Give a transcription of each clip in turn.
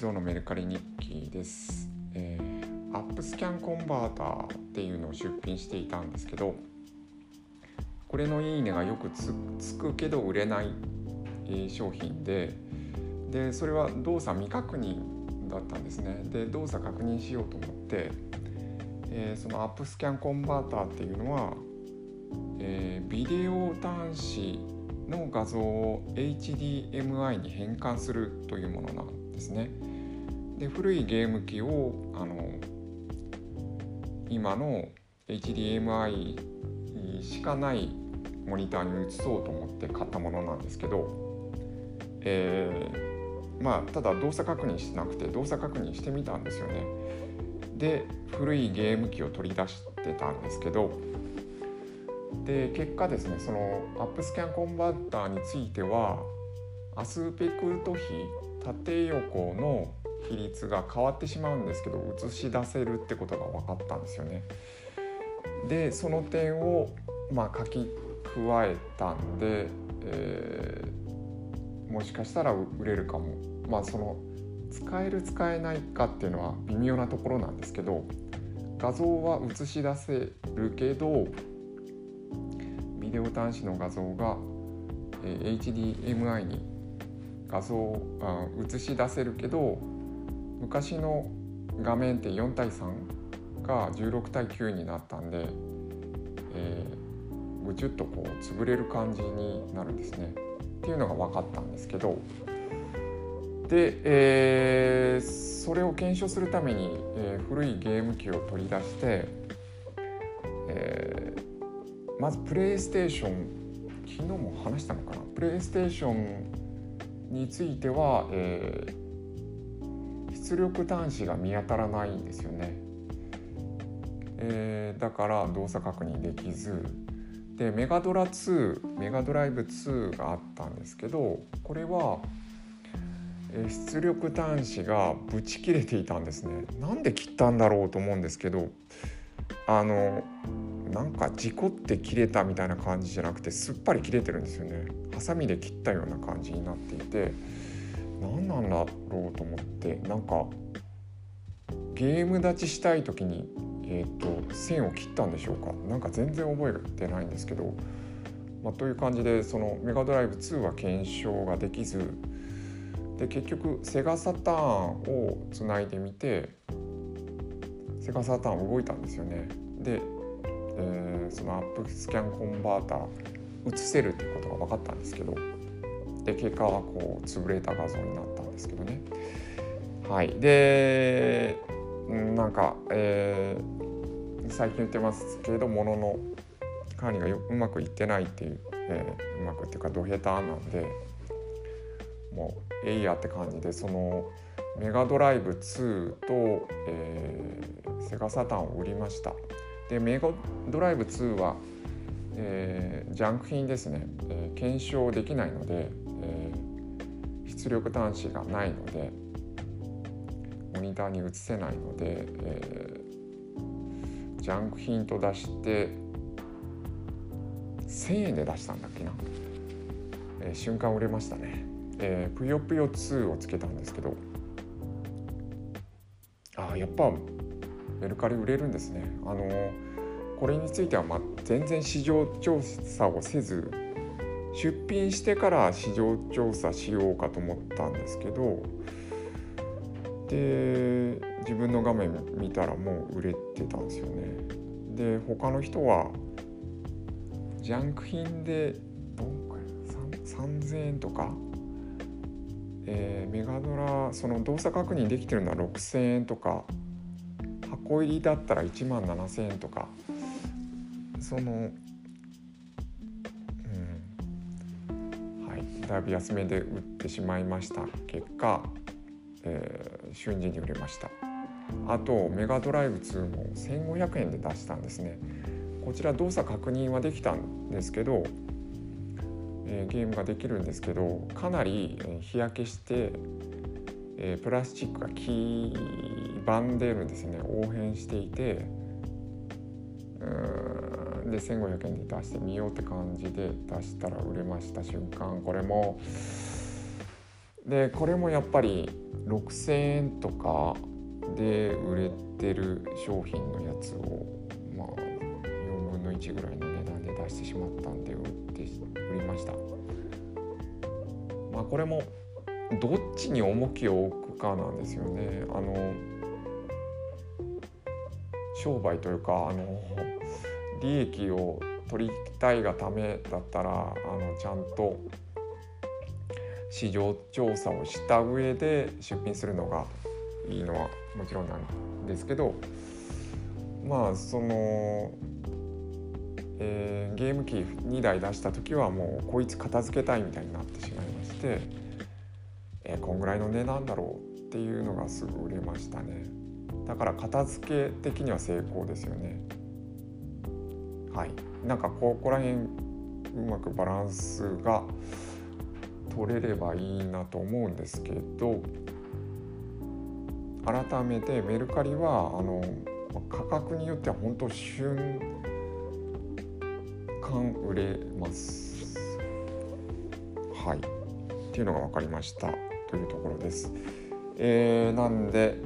ゾウのメルカリ日記です、えー、アップスキャンコンバーターっていうのを出品していたんですけどこれのいいねがよくつくけど売れない、えー商品ででそれは動作未確認だったんですねで動作確認しようと思って、えーそのアップスキャンコンバーターっていうのは、えービデオ端子の画像を HDMI に変換するというものなんですね。で古いゲーム機をあの今の HDMI しかないモニターに移そうと思って買ったものなんですけど、えーまあただ動作確認してなくて動作確認してみたんですよね。で古いゲーム機を取り出してたんですけどで結果ですねそのアップスキャンコンバーターについてはアスペクト比縦横の比率が変わってしまうんですけど映し出せるってことが分かったんですよね。でその点をまあ書き加えたんで、えーもしかしたら売れるかもまあその使える使えないかっていうのは微妙なところなんですけど画像は映し出せるけどビデオ端子の画像が、えー HDMI に画像あ映し出せるけど昔の画面って4対3が16対9になったんで、えー、ぐちゅっとこう潰れる感じになるんですね。っていうのが分かったんですけど。で、えーそれを検証するために、えー古いゲーム機を取り出して、えーまずプレイステーション昨日も話したのかな？プレイステーションについては、えー出力端子が見当たらないんですよね、えーだから動作確認できずでメガドラ2メガドライブ2があったんですけどこれは、え出力端子がブチ切れていたんですね。なんで切ったんだろうと思うんですけどあのなんか事故って切れたみたいな感じじゃなくてすっぱり切れてるんですよね。ハサミで切ったような感じになっていて何なんだろうと思ってなんかゲーム立ちしたい時に、えー、と線を切ったんでしょうかなんか全然覚えてないんですけど、まあ、という感じでそのメガドライブ2は検証ができずで結局セガサターンをつないでみてセガサターン動いたんですよね。で、えーそのアップスキャンコンバーター映せるっていうことが分かったんですけどで結果はこう潰れた画像になったんですけどね。はい、でなんか、えー最近言ってますけれどものの管理がうまくいってないっていう、えーうまくっていうかド下手なんでもうえいやって感じでそのメガドライブ2と、えーセガサタンを売りました。でメガドライブ2は、えージャンク品ですね、えー検証できないので、出力端子がないのでモニターに映せないので、えージャンク品と出して1000円で出したんだっけな、えー瞬間売れましたね、えーぷよぷよ2をつけたんですけどあやっぱメルカリ売れるんですね。あのーこれについては、まあ、全然市場調査をせず出品してから市場調査しようかと思ったんですけどで自分の画面見たらもう売れてたんですよね。で他の人はジャンク品で3000円とか、えーメガドラその動作確認できてるのは6000円とか箱入りだったら1万7000円とかそのだいぶ安めで売ってしまいました結果、えー瞬時に売れました。あとメガドライブ2も1500円で出したんですね。こちら動作確認はできたんですけど、えーゲームができるんですけどかなりえ日焼けして、えープラスチックが黄ばんでるんですね。横変していてうーんで1500円で出してみようって感じで出したら売れました瞬間これも。でこれもやっぱり6,000円とかで売れてる商品のやつをまあ4分の1ぐらいの値段で出してしまったんで売って売りました。まあこれもどっちに重きを置くかなんですよね。あの商売というかあの利益を取りたいがためだったらあのちゃんと市場調査をした上で出品するのがいいのはもちろんなんですけどまあその、えー、ゲーム機2台出した時はもうこいつ片付けたいみたいになってしまいまして、えー、こんぐらいの値段だろうっていうのがすぐ売れましたね。だから片付け的には成功ですよね。はいなんかここら辺うまくバランスが取れればいいなと思うんですけど改めてメルカリはあの価格によっては本当瞬間売れます。はいっていうのが分かりましたというところです。えー、なんで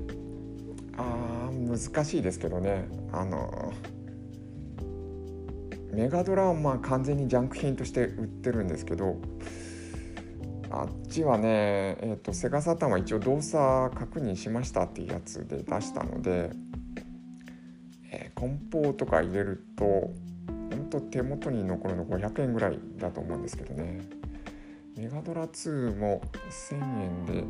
あ難しいですけどねあのメガドラはまあ完全にジャンク品として売ってるんですけどあっちはね、えーと、セガサタンは一応動作確認しましたっていうやつで出したので、えー、梱包とか入れると本当手元に残るの500円ぐらいだと思うんですけどね。メガドラ2も1000円で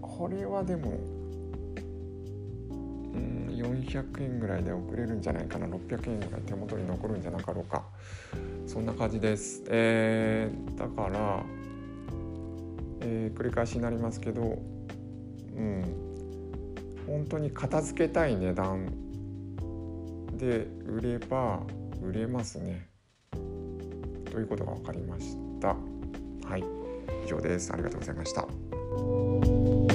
これはでもうん400円ぐらいで送れるんじゃないかな600円ぐらい手元に残るんじゃなかろうかそんな感じです。えー、だから、えー、繰り返しになりますけど、うん、本当に片付けたい値段で売れば売れますね。ということが分かりました。はい、以上です。ありがとうございました。